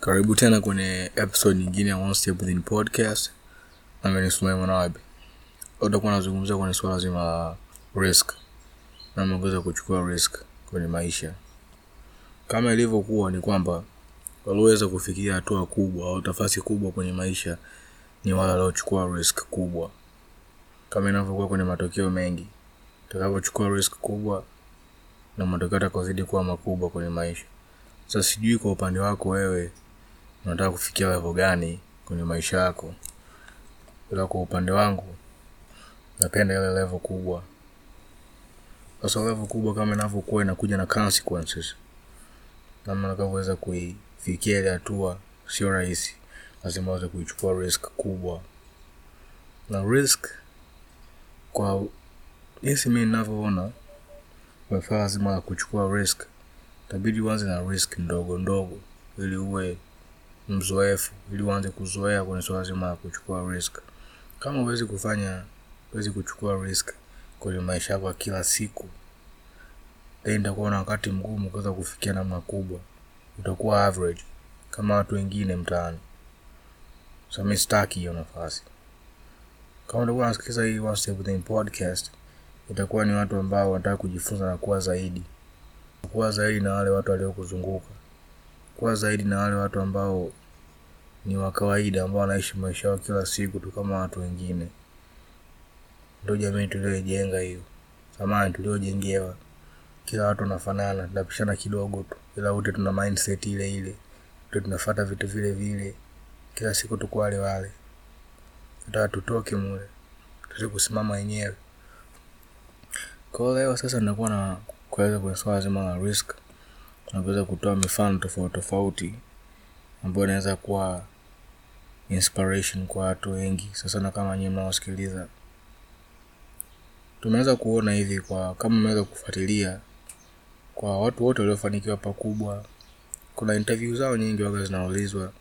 karibu tena kwenye episode nyingine ya One Step Within podcast. Nami ni utakuwa nazungumzia kwenye swala zima la risk. Namna kuweza kuchukua risk kwenye maisha. Kama ilivyokuwa ni kwamba walioweza kufikia hatua kubwa au nafasi kubwa kwenye maisha ni wale waliochukua risk kubwa. Kama inavyokuwa kwenye matokeo mengi utakapochukua risk kubwa na matokeo atakazidi kuwa makubwa kwenye maisha. Sasa sijui kwa upande wako wewe unataka kufikia level gani kwenye maisha yako? Ila kwa upande wangu napenda ile level kubwa. Sasa level kubwa kama inavyokuwa inakuja na consequences. Namna utakavyoweza kuifikia ile hatua sio rahisi. Lazima uweze kuichukua risk kubwa. Na risk kwa jinsi mi ninavyoona umefaa lazima la kuchukua risk itabidi uanze na risk ndogo ndogo ili uwe mzoefu ili uanze kuzoea kwenye swala zima la kuchukua risk. Kama huwezi kufanya huwezi kuchukua risk kwenye maisha yako ya kila siku then itakuwa na wakati mgumu kuweza kufikia namna kubwa. Utakuwa average kama watu wengine mtaani. So mi sitaki hiyo nafasi. Kama utakuwa nasikiliza hii One Step Within podcast itakuwa ni watu ambao wanataka kujifunza na kuwa zaidi. Kuwa zaidi na wale watu waliokuzunguka. Kuwa zaidi na wale watu ambao ni wa kawaida ambao wanaishi maisha yao kila siku tu kama watu wengine. Ndio jamii tulioijenga hiyo. Samani tuliojengewa kila watu wanafanana tunapishana kidogo tu ila wote tuna mindset ile ile ndio tunafuata vitu vile vile kila siku tuko wale wale. Nataka tutoke mule tuweze kusimama wenyewe. Kwa leo sasa nitakuwa na kueleza kwenye swala zima la risk na kuweza kutoa mifano tofauti tofauti ambayo inaweza kuwa inspiration kwa watu wengi. Sasana kama nyie mnaosikiliza tumeweza kuona hivi kwa kama mmeweza kufuatilia kwa watu wote waliofanikiwa pakubwa kuna interview zao nyingi waga zinaulizwa.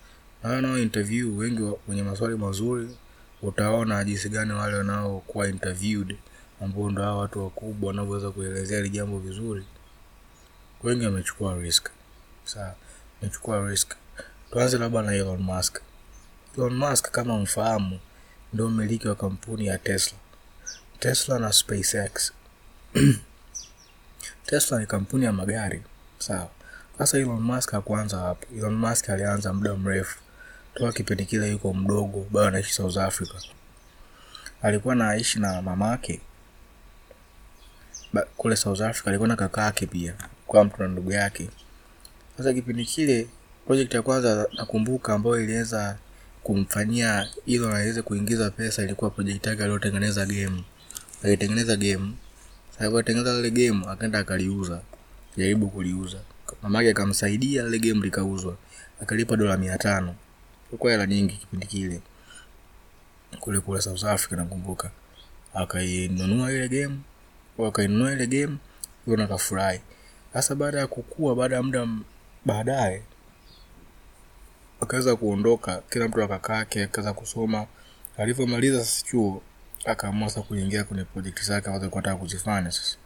Na wanao interview wengi wenye maswali mazuri utaona jinsi gani wale wanaokuwa interviewed ambao ndo hao watu wakubwa wanavyoweza kuelezea hili jambo vizuri. Wengi wamechukua risk. Sawa wamechukua risk tuanze labda na Elon Musk. Elon Musk kama mfahamu ndio mmiliki wa kampuni ya Tesla. Tesla na SpaceX. Tesla ni kampuni ya magari sawa. Sasa Elon Musk hakuanza hapo. Elon Musk alianza muda mrefu. Toka kipindi kile yuko mdogo bado anaishi South Africa. Alikuwa anaishi na mamake. Kule South Africa alikuwa na kakake pia. Kwa mtu na ndugu yake. Sasa kipindi kile project ya kwanza nakumbuka ambayo iliweza kumfanyia Elon aweze kuingiza pesa ilikuwa project yake aliyotengeneza game. Alitengeneza game. Alivyotengeneza lile game akaenda akaliuza. Jaribu kuliuza. Mamake akamsaidia lile game likauzwa. Akalipa dola mia tano. Ilikuwa hela nyingi kipindi kile. Kule kule South Africa nakumbuka. Akainunua ile game. Akainunua ile game. Yona akafurahi sasa baada ya kukua baada ya muda baadaye akaweza kuondoka kila mtu akakake akaweza kusoma. Alivyomaliza sasa chuo akaamua sasa kuingia kwenye project zake ambazo alikuwa anataka kuzifanya sasa.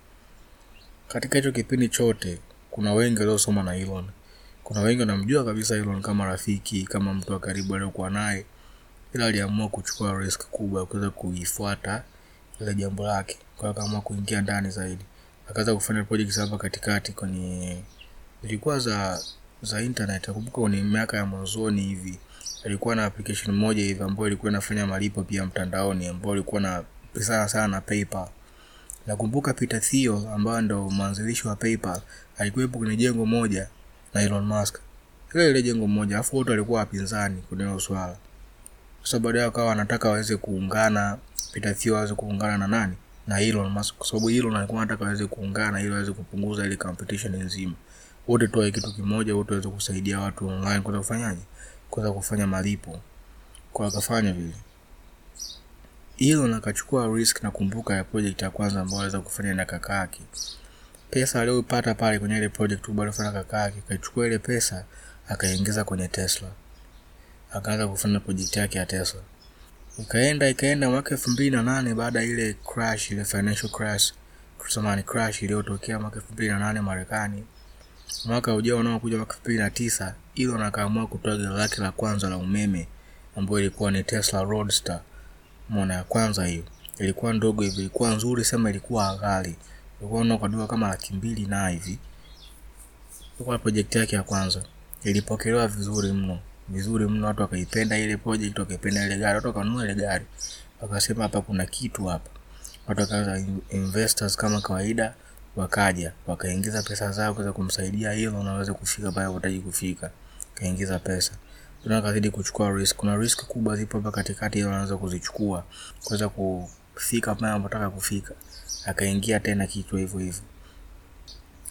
Katika hicho kipindi chote kuna wengi waliosoma na Elon. Kuna wengi wanamjua kabisa Elon kama rafiki kama mtu wa karibu aliokuwa naye. Ila aliamua kuchukua risk kubwa ya kuweza kuifuata ile jambo lake. Kwa akaamua kuingia ndani zaidi. Akaanza kufanya project hapa katikati kwenye ilikuwa za za internet. Nakumbuka kwenye miaka ya mwanzoni hivi alikuwa na application moja hivi ambayo ilikuwa inafanya malipo pia mtandaoni ambayo ilikuwa na pesa sana na PayPal. Nakumbuka Peter Thiel ambaye ndo mwanzilishi wa PayPal alikuwepo kwenye jengo moja na Elon Musk. Ile ile jengo moja afu wote walikuwa wapinzani kwenye hilo swala. Sasa baadaye akawa anataka waweze kuungana Peter Thiel aweze kuungana na nani? Na Elon Musk kwa sababu Elon alikuwa anataka waweze kuungana ili waweze kupunguza ile competition nzima wote tuwe kitu kimoja wote waweze kusaidia watu online kuweza kufanyaje? Kuweza kufanya malipo. Kwa akafanya vile. Hilo na kachukua risk nakumbuka ya project ya kwanza ambayo aliweza kufanya na kaka yake. Pesa aliyopata pale kwenye ile project kubwa aliyofanya kaka yake kachukua ile pesa akaingiza kwenye Tesla. Akaanza kufanya project yake ya Tesla. Ikaenda ikaenda mwaka elfu mbili na nane baada ile crash ile financial crash samani crash iliyotokea mwaka elfu mbili na nane Marekani mwaka ujao unaokuja mwaka elfu mbili na tisa Elon akaamua kutoa gari lake la kwanza la umeme ambayo ilikuwa ni Tesla Roadster. Mona ya kwanza hiyo. Ilikuwa ndogo hivi, ilikuwa nzuri, sema ilikuwa ghali, ilikuwa unakadua kama laki mbili na hivi. Ilikuwa project yake ya kwanza, ilipokelewa vizuri mno, vizuri mno, watu wakaipenda ile project, wakaipenda ile gari, watu wakanunua ile gari, wakasema hapa kuna kitu hapa. Watu wakaanza investors kama kawaida, wakaja wakaingiza pesa zao kuweza kumsaidia Elon aweze kufika pale anataka kufika, kaingiza pesa tuna akazidi kuchukua risk. Kuna risk kubwa zipo hapa katikati, hilo anaweza kuzichukua kuweza kufika pale anataka kufika. Akaingia tena kitu hivyo hivyo,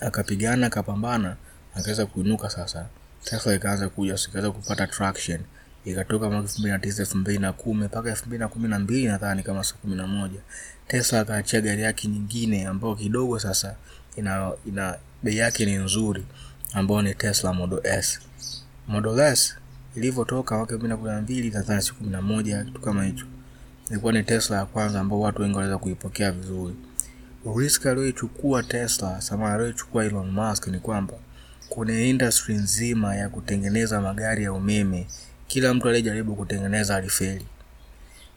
akapigana, akapambana, akaweza kuinuka. Sasa Tesla ikaanza kuja, sikaweza kupata traction, ikatoka mwaka elfu mbili na tisa elfu mbili na kumi mpaka elfu mbili na kumi na mbili nadhani kama saa kumi na moja Tesla akaachia gari yake nyingine ambayo kidogo sasa ina, ina bei yake ni nzuri, ambayo ni Tesla Model S. Model S ilivyotoka mwaka elfu mbili na kumi na mbili nadhani siku kumi na moja kitu kama hicho, ilikuwa ni Tesla ya kwanza ambao watu wengi waliweza kuipokea vizuri. Risk aliyoichukua Tesla sama aliyoichukua Elon Musk ni kwamba kuna industry nzima ya kutengeneza magari ya umeme, kila mtu aliyejaribu kutengeneza alifeli.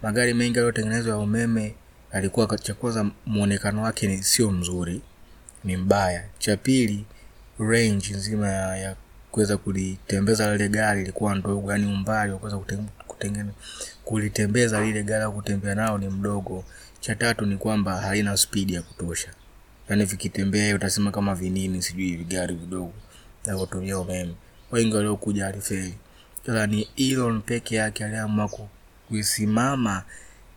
Magari mengi yaliyotengenezwa ya umeme yalikuwa cha muonekano wake ni sio mzuri, ni mbaya. Cha pili, range nzima ya, ya kuweza kulitembeza lile gari ilikuwa ndogo, yani umbali wa kuweza kutengeneza kulitembeza lile gari au kutembea nao ni mdogo. Cha tatu ni kwamba halina spidi ya kutosha, yani vikitembea utasema kama vinini, sijui vigari vidogo vinavyotumia umeme. Wengi waliokuja alifeli, ni Elon peke yake aliamua kuisimama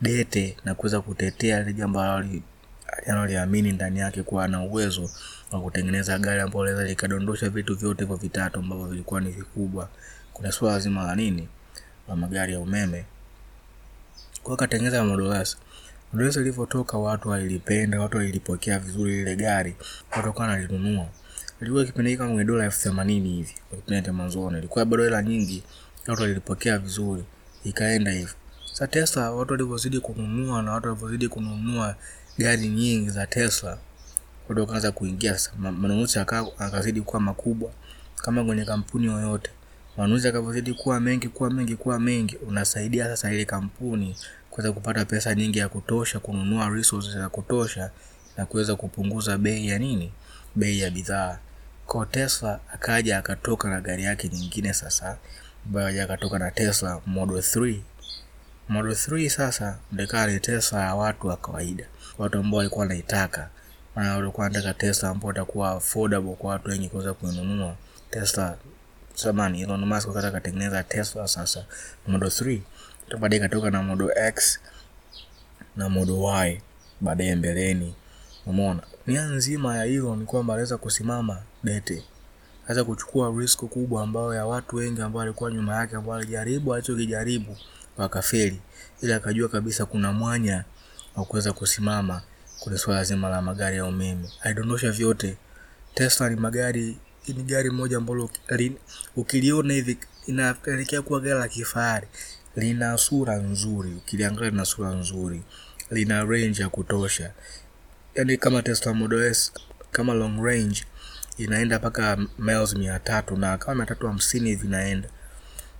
dete na kuweza kutetea ile jambo analoliamini ndani yake kuwa ana uwezo wa kutengeneza gari ambalo linaweza likadondosha vitu vyote hivyo vitatu ambavyo vilikuwa ni vikubwa. Kuna swala zima la nini la magari ya umeme, kwa akatengeneza Model S. Model S ilivyotoka, watu walilipenda, watu walilipokea vizuri lile gari, watu wakawa wanalinunua. Ilikuwa kipindi hiki kama dola elfu themanini hivi kwa kipindi cha mwanzoni, ilikuwa bado hela nyingi, watu walipokea vizuri, ikaenda hivyo. Sasa Tesla watu walivyozidi kununua na watu walivyozidi kununua gari nyingi za Tesla, watu wakaanza kuingia sasa, manunuzi akazidi kuwa makubwa. Kama kwenye kampuni yoyote, manunuzi akavyozidi kuwa mengi kuwa mengi kuwa mengi, unasaidia sasa ile kampuni kuweza kupata pesa nyingi ya kutosha kununua resources za kutosha na kuweza kupunguza bei ya nini, bei ya bidhaa. Kwa Tesla akaja akatoka na gari yake nyingine sasa, ambayo akatoka na Tesla Model 3 Model 3 sasa ndio ni Tesla ya watu wa kawaida, watu ambao walikuwa wanaitaka, maana walikuwa wanataka Tesla ambao itakuwa affordable kwa watu wengi kuweza kuinunua Tesla. Samani Elon Musk wakati akatengeneza Tesla sasa Model 3, baadaye ikatoka na Model X na Model Y baadaye mbeleni. Umeona nia nzima ya Elon kwamba aliweza kusimama dete, aweza kuchukua risk kubwa ambayo ya watu wengi ambao walikuwa nyuma yake ambao walijaribu alichokijaribu wakafeli, ila akajua kabisa kuna mwanya wa kuweza kusimama kwenye swala zima la magari ya umeme. Alidondosha vyote. Tesla ni magari, ni gari moja ambalo ukiliona hivi inaelekea kuwa gari la kifahari. Lina sura nzuri, ukiliangalia lina sura nzuri, lina range ya kutosha, yaani kama Tesla Model S, kama long range inaenda mpaka miles mia tatu na kama mia tatu hamsini hivi inaenda.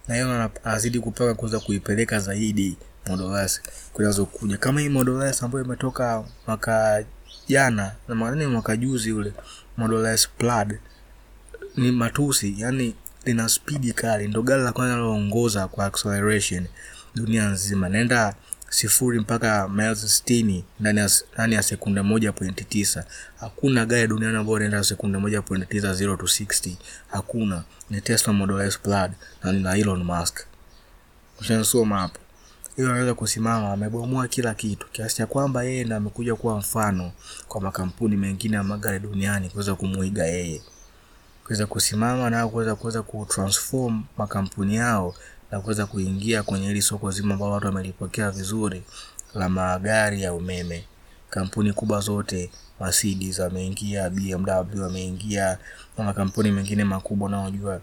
Na hiyo anazidi kupanga kuweza kuipeleka zaidi modolasi kunazokuja. Kama hii modolasi ambayo imetoka mwaka jana na maanani mwaka juzi, ule modolasi plad ni matusi, yani lina spidi kali, ndo gari la kwanza linaloongoza kwa acceleration dunia nzima, naenda sifuri mpaka miles sitini ndani ya sekunde moja pointi tisa. Hakuna gari duniani ambayo inaenda sekunde moja pointi tisa zero to sixty, hakuna. Ni Tesla Model S Plaid na nina Elon Musk. Ushansoma hapo, hiyo anaweza kusimama, amebomoa kila kitu kiasi cha kwamba yeye ndo amekuja kuwa mfano kwa makampuni mengine ya magari duniani kuweza kumuiga yeye, kuweza kusimama na kuweza kuweza kutransform makampuni yao na kuweza kuingia kwenye hili soko zima ambao watu wamelipokea vizuri la magari ya umeme. Kampuni kubwa zote Mercedes ameingia, BMW ameingia na makampuni mengine makubwa unaojua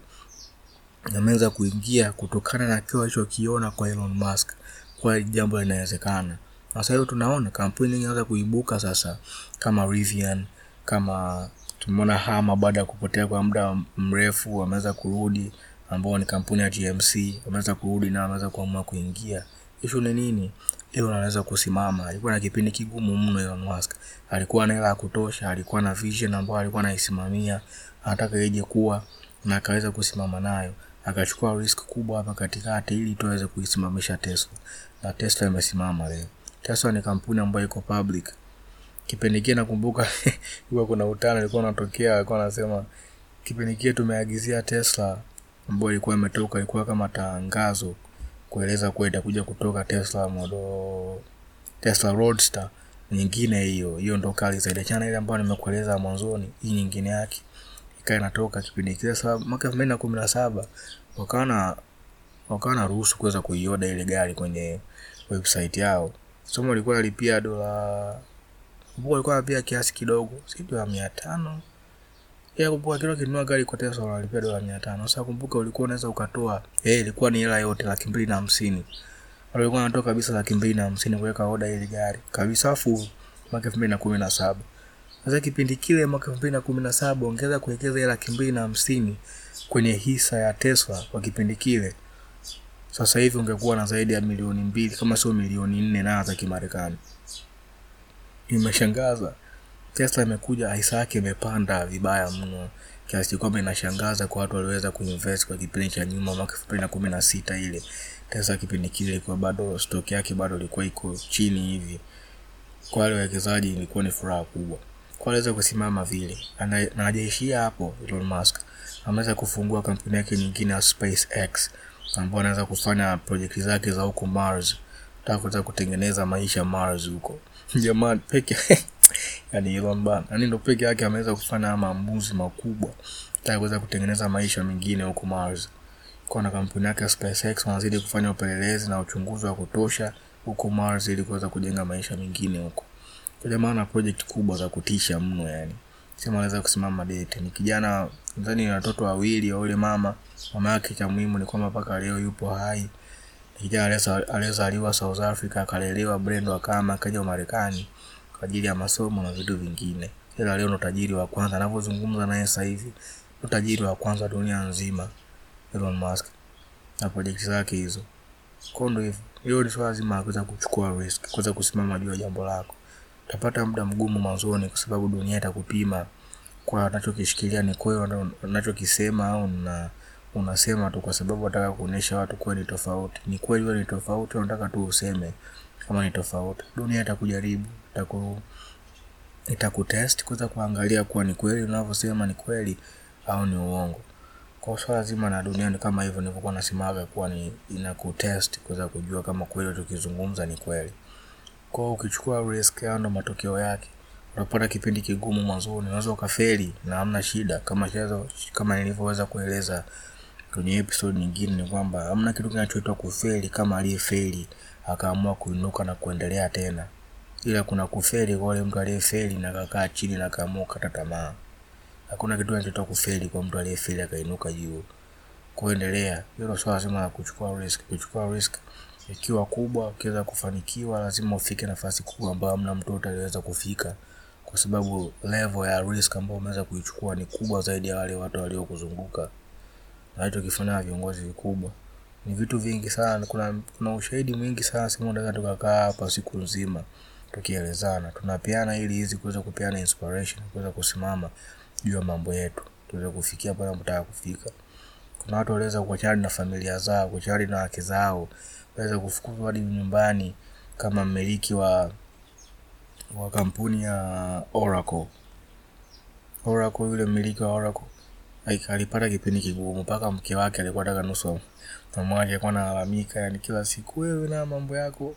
yameweza kuingia kutokana na kile walichokiona kwa Elon Musk, kwa jambo linawezekana. Sasa hiyo tunaona kampuni nyingi zinaanza kuibuka sasa, kama Rivian, kama tumeona hama baada ya kupotea kwa muda mrefu wameweza kurudi ambao ni kampuni ya gmc wameweza kurudi na wameweza kuamua kuingia. Ishu ni nini? Elon anaweza kusimama. Alikuwa na kipindi kigumu mno Elon Musk. Alikuwa na hela ya kutosha alikuwa na vision ambayo alikuwa anaisimamia anataka ije kuwa na akaweza kusimama nayo. Akachukua risk kubwa hapa katikati ili tuweze kuisimamisha Tesla. Na Tesla imesimama leo. Tesla ni kampuni ambayo iko public. Kipindi kile nakumbuka kuna utani ulikuwa unatokea alikuwa anasema kipindi kile tumeagizia Tesla ambayo ilikuwa imetoka ilikuwa kama tangazo kueleza kuwa itakuja kutoka Tesla model Tesla Roadster nyingine hiyo. Hiyo ndo kali zaidi. Achana ile ambayo nimekueleza mwanzoni hii nyingine yake. Ikawa inatoka kipindi kile mwaka elfu mbili na kumi na saba wakawa wakawa na ruhusu kuweza kuioda ile gari kwenye website yao. Somo ilikuwa alipia dola ilikuwa nalipia kiasi kidogo si mia tano ya kumbuka kila ukinunua gari kwa Tesla unalipia dola mia tano. Sasa kumbuka ulikuwa unaweza ukatoa eh ilikuwa ni hela yote laki mbili na hamsini. Walikuwa wanatoa kabisa laki mbili na hamsini kuweka oda ili gari. Kabisa afu mwaka elfu mbili na kumi na saba. Sasa kipindi kile mwaka elfu mbili na kumi na saba ongeza kuwekeza ile laki mbili na hamsini kwenye hisa ya Tesla kwa kipindi kile. Sasa hivi ungekuwa na zaidi ya milioni mbili kama sio milioni nne na za Kimarekani. Imeshangaza, Tesla imekuja hisa yake imepanda vibaya mno. Kiasi kwamba inashangaza kwa watu walioweza kuinvest kwa kipindi cha nyuma mwaka elfu mbili na kumi na sita ile. Tesla kipindi kile ilikuwa bado stock yake bado ilikuwa iko chini hivi. Kwa wale wawekezaji ilikuwa ni furaha kubwa. Aliweza kusimama vile. Na hajaishia hapo. Elon Musk. Ameweza kufungua kampuni yake nyingine ya SpaceX ambao anaweza kufanya projekti zake za huko Mars, nataka kuweza kutengeneza maisha Mars huko. Jamani, peke yani Elon bana, yani ndo peke yake ameweza kufanya maamuzi makubwa, nataka kuweza kutengeneza maisha mengine huko Mars. Kwa na kampuni yake SpaceX wanazidi kufanya upelelezi na uchunguzi wa kutosha huko Mars ili kuweza kujenga maisha mengine huko. Kwa jamaa na project kubwa za kutisha mno yani. Sema anaweza kusimama date. Ni kijana nadhani ni watoto wawili wa yule mama. Mama yake cha muhimu ni kwamba mpaka leo yupo hai. Kijana aliyezaliwa South Africa akalelewa Brendo akama akaja Marekani kwa ajili ya masomo na vitu vingine. Ila leo ndo tajiri wa kwanza anavyozungumza naye sasa hivi. Ndo tajiri wa kwanza dunia nzima Elon Musk na projekti zake hizo. Kwa ndo hivyo. Hiyo ni swala zima la kuchukua risk, kuweza kusimama juu ya jambo lako. Utapata muda mgumu mwanzoni kwa sababu dunia itakupima kwa unachokishikilia ni kweli unachokisema au na unasema tu kwa sababu unataka kuonyesha watu kweli ni tofauti. Ni kweli wewe ni tofauti, unataka tu useme kama ni tofauti. Dunia itakujaribu, itaku itakutest kuweza kuangalia kuwa ni kweli unavyosema ni kweli au ni uongo. Kwa swala zima na dunia ni kama hivyo nilivyokuwa nasemaga kuwa ni inakutest kuweza kujua kama kweli tukizungumza ni kweli. Kwa hiyo ukichukua risk ndo matokeo yake. Unapata kipindi kigumu mwanzoni, unaweza ukafeli na hamna shida, kama shazo, kama nilivyoweza kueleza kwenye episode nyingine, ni kwamba hamna kitu kinachoitwa kufeli kama aliyefeli akaamua kuinuka na kuendelea tena, ila kuna kufeli kwa ule mtu aliyefeli na kakaa chini na kaamua kukata tamaa. Hakuna kitu kinachoitwa kufeli kwa mtu aliyefeli akainuka juu. Kuendelea, hilo swala zima la kuchukua risk. Kuchukua risk ikiwa kubwa, ukiweza kufanikiwa, lazima ufike nafasi kubwa ambayo hamna mtu yote aliweza kufika, kwa sababu level ya risk ambayo umeweza kuichukua ni kubwa zaidi ya wale watu waliokuzunguka. Na hicho kifanya viongozi vikubwa ni vitu vingi sana. Kuna, kuna ushahidi mwingi sana, sema unaweza tukakaa hapa siku nzima tukielezana, tunapeana ili hizi kuweza kupeana inspiration, kuweza kusimama juu ya mambo yetu, tuweze kufikia pale tunataka kufika. Kuna watu waliweza kuachana na familia zao, kuachana na wake zao, waweza kufukuzwa hadi nyumbani kama mmiliki wa wa kampuni ya Oracle. Oracle, yule mmiliki wa Oracle alipata kipindi kigumu mpaka mke wake alikuwa taka nusu mama alikuwa analalamika, yani kila siku, wewe na mambo yako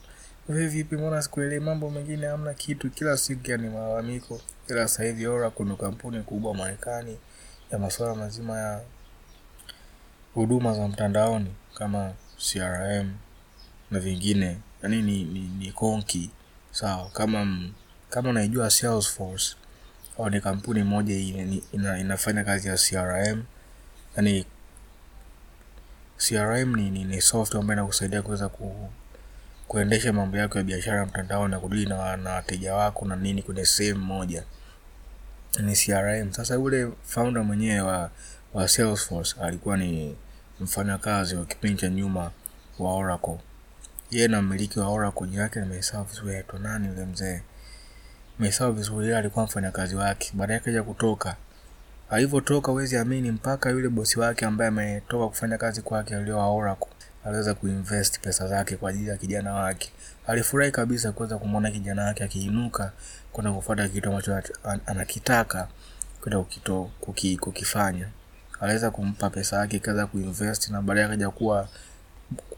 wewe vipi, mbona sikuelewi mambo mengine, hamna kitu, kila siku yani malalamiko. Ila sasa hivi Oracle ni kampuni kubwa Marekani ya masuala mazima ya huduma za mtandaoni kama CRM na vingine, yani ni, ni, ni konki sawa. Kama kama unaijua Salesforce au ni kampuni moja ina, ina, inafanya kazi ya CRM yani CRM ni, ni, ni software ambayo inakusaidia kuweza ku, kuendesha mambo yako ya biashara mtandao na kudili na wateja wako na nini kwenye sehemu moja. ni crm sasa yule founder mwenyewe wa, wa salesforce alikuwa ni mfanyakazi wa kipindi cha nyuma wa oracle. Yeye na mmiliki wa oracle jina yake nimesahau vizuri aitwa nani yule mzee? Nimesahau vizuri alikuwa mfanyakazi wake. Baadaye akaja kutoka. Alivyotoka huwezi amini mpaka yule bosi wake ambaye ametoka kufanya kazi kwake alio wa oracle aliweza kuinvest pesa zake kwa ajili ya kijana wake. Alifurahi kabisa kuweza kumwona kijana wake akiinuka kwenda kufuata kitu ambacho anakitaka kwenda kukito- kuki, kukifanya. Aliweza kumpa pesa yake ikaweza kuinvest na baadaye akaja kuwa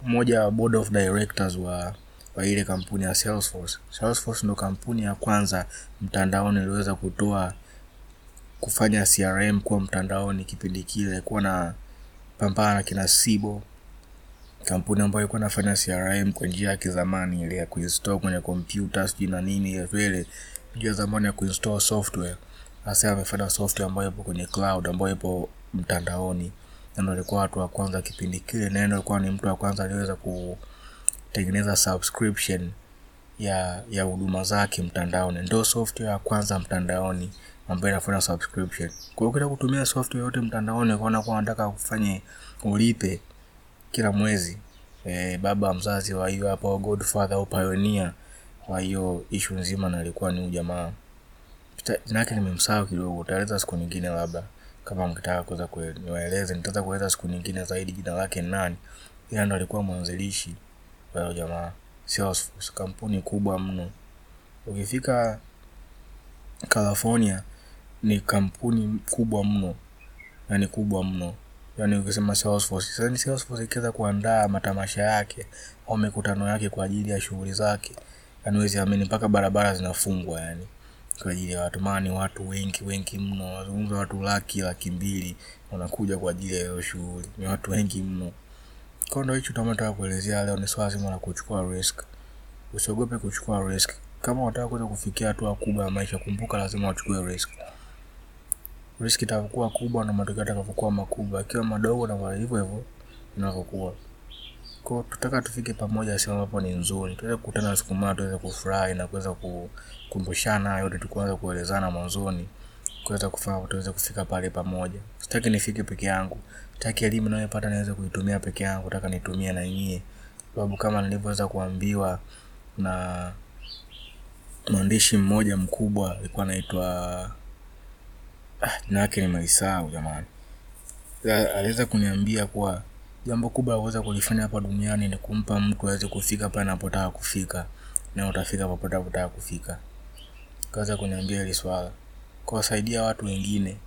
mmoja wa board of directors wa wa ile kampuni ya Salesforce. Salesforce ndo kampuni ya kwanza mtandaoni iliweza kutoa kufanya CRM kuwa mtandaoni kipindi kile, kuwa na pambana na kina Sibo, kampuni ambayo ilikuwa inafanya CRM kwa njia ya kizamani ile ya kuinstall kwenye kompyuta sijui na nini vile njia zamani ya kuinstall software. Sasa amefanya software ambayo ipo kwenye cloud ambayo ipo mtandaoni na ndo alikuwa watu wa kwanza kipindi kile, na ndo alikuwa ni mtu wa kwanza aliweza kutengeneza subscription ya ya huduma zake mtandaoni. ndio software ya kwanza mtandaoni ambayo inafanya subscription. Kwa hiyo ukitaka kutumia software yote mtandaoni, ukaona kuwa unataka kufanye ulipe kila mwezi e, baba mzazi wa hiyo hapo godfather au pioneer wa hiyo ishu nzima, na alikuwa ni ujamaa jina yake nimemsahau kidogo, utaeleza siku nyingine labda kama mkitaka kuweza kuwaeleza, nitaweza kueleza siku nyingine zaidi jina lake ni nani, ila ndo alikuwa mwanzilishi wa jamaa Salesforce, kampuni kubwa mno. Ukifika California ni kampuni kubwa mno, yani kubwa mno. Yani ukisema Salesforce, sasa ni Salesforce ikiweza kuandaa matamasha yake au mikutano yake kwa ajili ya shughuli zake, yani huwezi amini mpaka barabara zinafungwa yani kwa ajili ya watu, maana watu wengi wengi mno, wazungumza watu laki laki mbili wanakuja kwa ajili ya hiyo shughuli, ni watu wengi mno. Kwa ndio hicho tunataka kuelezea leo, ni swala zima la kuchukua risk. Usiogope kuchukua risk. Kama unataka kuweza kufikia hatua kubwa ya maisha, kumbuka lazima uchukue risk. Risk itakapokuwa kubwa na matokeo yatakavyokuwa makubwa, akiwa madogo na hivyo hivyo inavyokuwa. Kwa tutaka tufike pamoja sehemu ambapo ni nzuri, tuweze kukutana siku moja, tuweze kufurahi na kuweza kukumbushana yote tukuanza kuelezana mwanzoni, kuweza kufanya tuweze kufika pale pamoja. Sitaki nifike peke yangu, sitaki elimu ninayopata niweze kuitumia peke yangu, nataka nitumie na nyie, sababu kama nilivyoweza kuambiwa na mwandishi mmoja mkubwa alikuwa anaitwa jina lake nimelisahau jamani. Aliweza kuniambia kuwa jambo kubwa aweza kulifanya hapa duniani ni kumpa mtu aweze kufika pale anapotaka kufika, na utafika popote unapotaka kufika. Kaweza kuniambia hili swala, kuwasaidia watu wengine,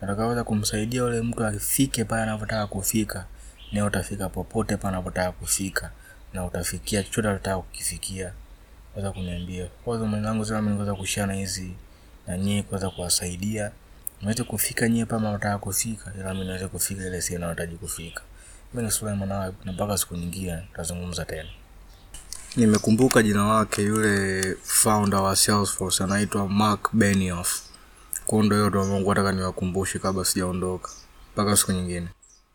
natakaweza kumsaidia yule mtu afike pale anapotaka kufika, na utafika popote pale anapotaka kufika, na utafikia chochote unataka kukifikia. Kaweza kuniambia kwa hiyo mwenzangu, sasa mimi niweza kushare na hizi na nyinyi kuweza kuwasaidia niweze kufika nyie pama mnataka kufika, ila mimi niweze kufika ile sehemu ninayohitaji kufika. Mimi ni Suleiman Nawab, na mpaka siku nyingine tutazungumza tena. Nimekumbuka jina lake, yule founder wa Salesforce anaitwa Mark Benioff. Kwa hiyo ndio hiyo ndio Mungu nataka niwakumbushe kabla sijaondoka. Mpaka siku nyingine.